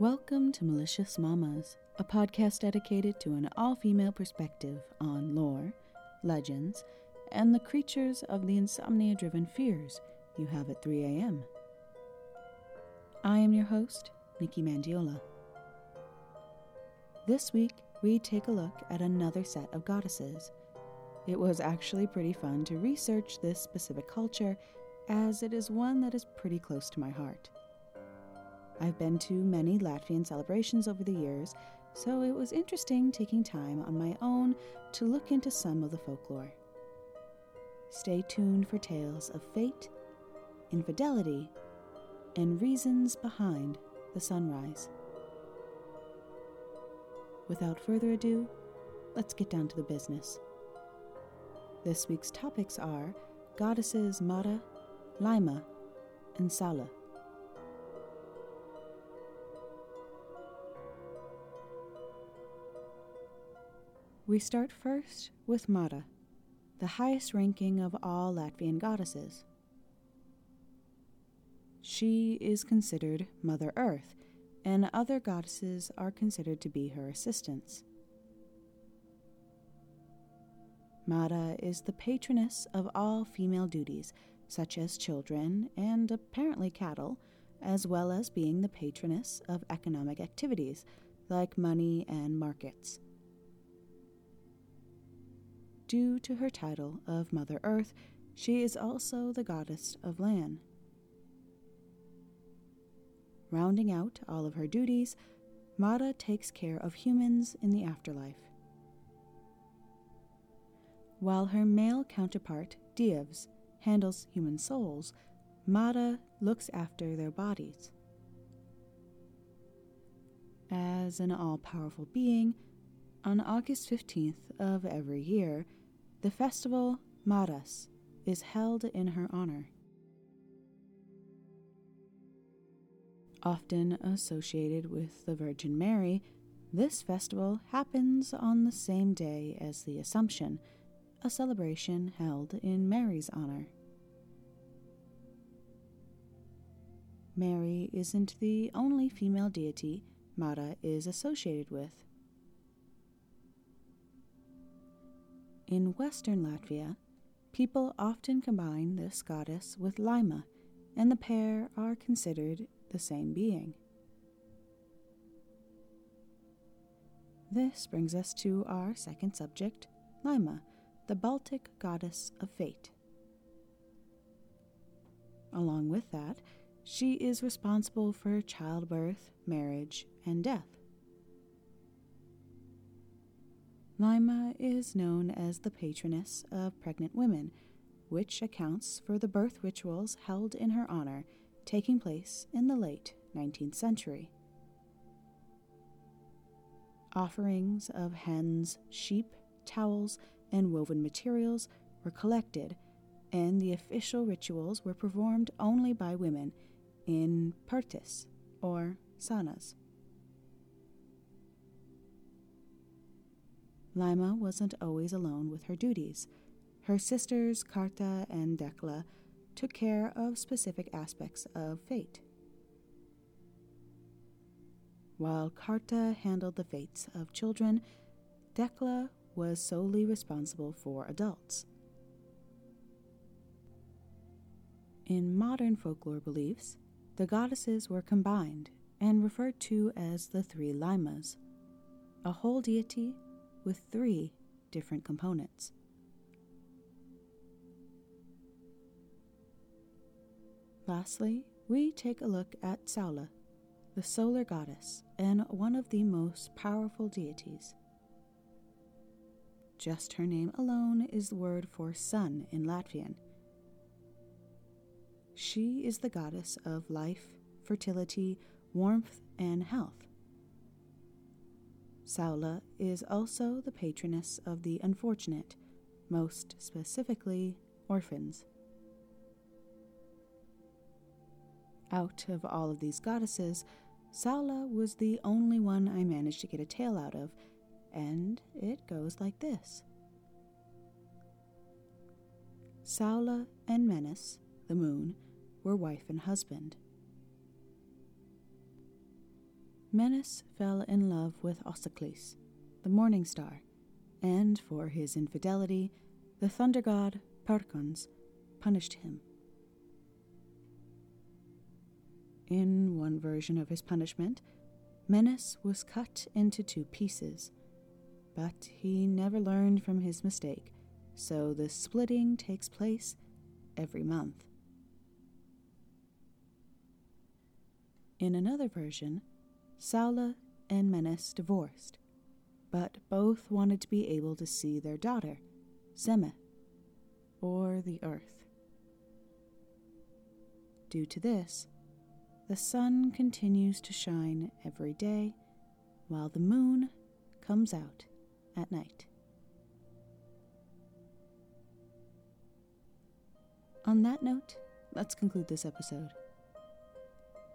Welcome to Malicious Mamas, a podcast dedicated to an all female perspective on lore, legends, and the creatures of the insomnia driven fears you have at 3 a.m. I am your host, Nikki Mandiola. This week, we take a look at another set of goddesses. It was actually pretty fun to research this specific culture, as it is one that is pretty close to my heart. I've been to many Latvian celebrations over the years, so it was interesting taking time on my own to look into some of the folklore. Stay tuned for tales of fate, infidelity, and reasons behind the sunrise. Without further ado, let's get down to the business. This week's topics are goddesses Mara, Laima, and Saula. We start first with Mara, the highest ranking of all Latvian goddesses. She is considered Mother Earth, and other goddesses are considered to be her assistants. Mara is the patroness of all female duties, such as children and apparently cattle, as well as being the patroness of economic activities like money and markets. Due to her title of Mother Earth, she is also the goddess of land. Rounding out all of her duties, Mara takes care of humans in the afterlife. While her male counterpart, Dievs, handles human souls, Mara looks after their bodies. As an all powerful being, on August 15th of every year, the festival Maras is held in her honor. Often associated with the Virgin Mary, this festival happens on the same day as the Assumption, a celebration held in Mary's honor. Mary isn't the only female deity Mara is associated with. In western Latvia, people often combine this goddess with Laima, and the pair are considered the same being. This brings us to our second subject, Laima, the Baltic goddess of fate. Along with that, she is responsible for childbirth, marriage, and death. Laima is known as the patroness of pregnant women, which accounts for the birth rituals held in her honor taking place in the late 19th century. Offerings of hens, sheep, towels, and woven materials were collected, and the official rituals were performed only by women in pirtis, or saunas. Laima wasn't always alone with her duties. Her sisters, Karta and Dekla, took care of specific aspects of fate. While Karta handled the fates of children, Dekla was solely responsible for adults. In modern folklore beliefs, the goddesses were combined and referred to as the three Laimas, a whole deity with three different components. Lastly, we take a look at Saula, the solar goddess and one of the most powerful deities. Just her name alone is the word for sun in Latvian. She is the goddess of life, fertility, warmth, and health. Saula is also the patroness of the unfortunate, most specifically, orphans. Out of all of these goddesses, Saula was the only one I managed to get a tale out of, and it goes like this Saula and Menes, the moon, were wife and husband. Menes fell in love with Auseklis, the morning star, and for his infidelity, the thunder god Perkons punished him. In one version of his punishment, Menes was cut into two pieces, but he never learned from his mistake, so the splitting takes place every month. In another version, Saula and Menes divorced, but both wanted to be able to see their daughter, Semet, or the earth. Due to this, the sun continues to shine every day, while the moon comes out at night. On that note, let's conclude this episode.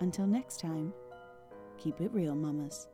Until next time, keep it real, mamas.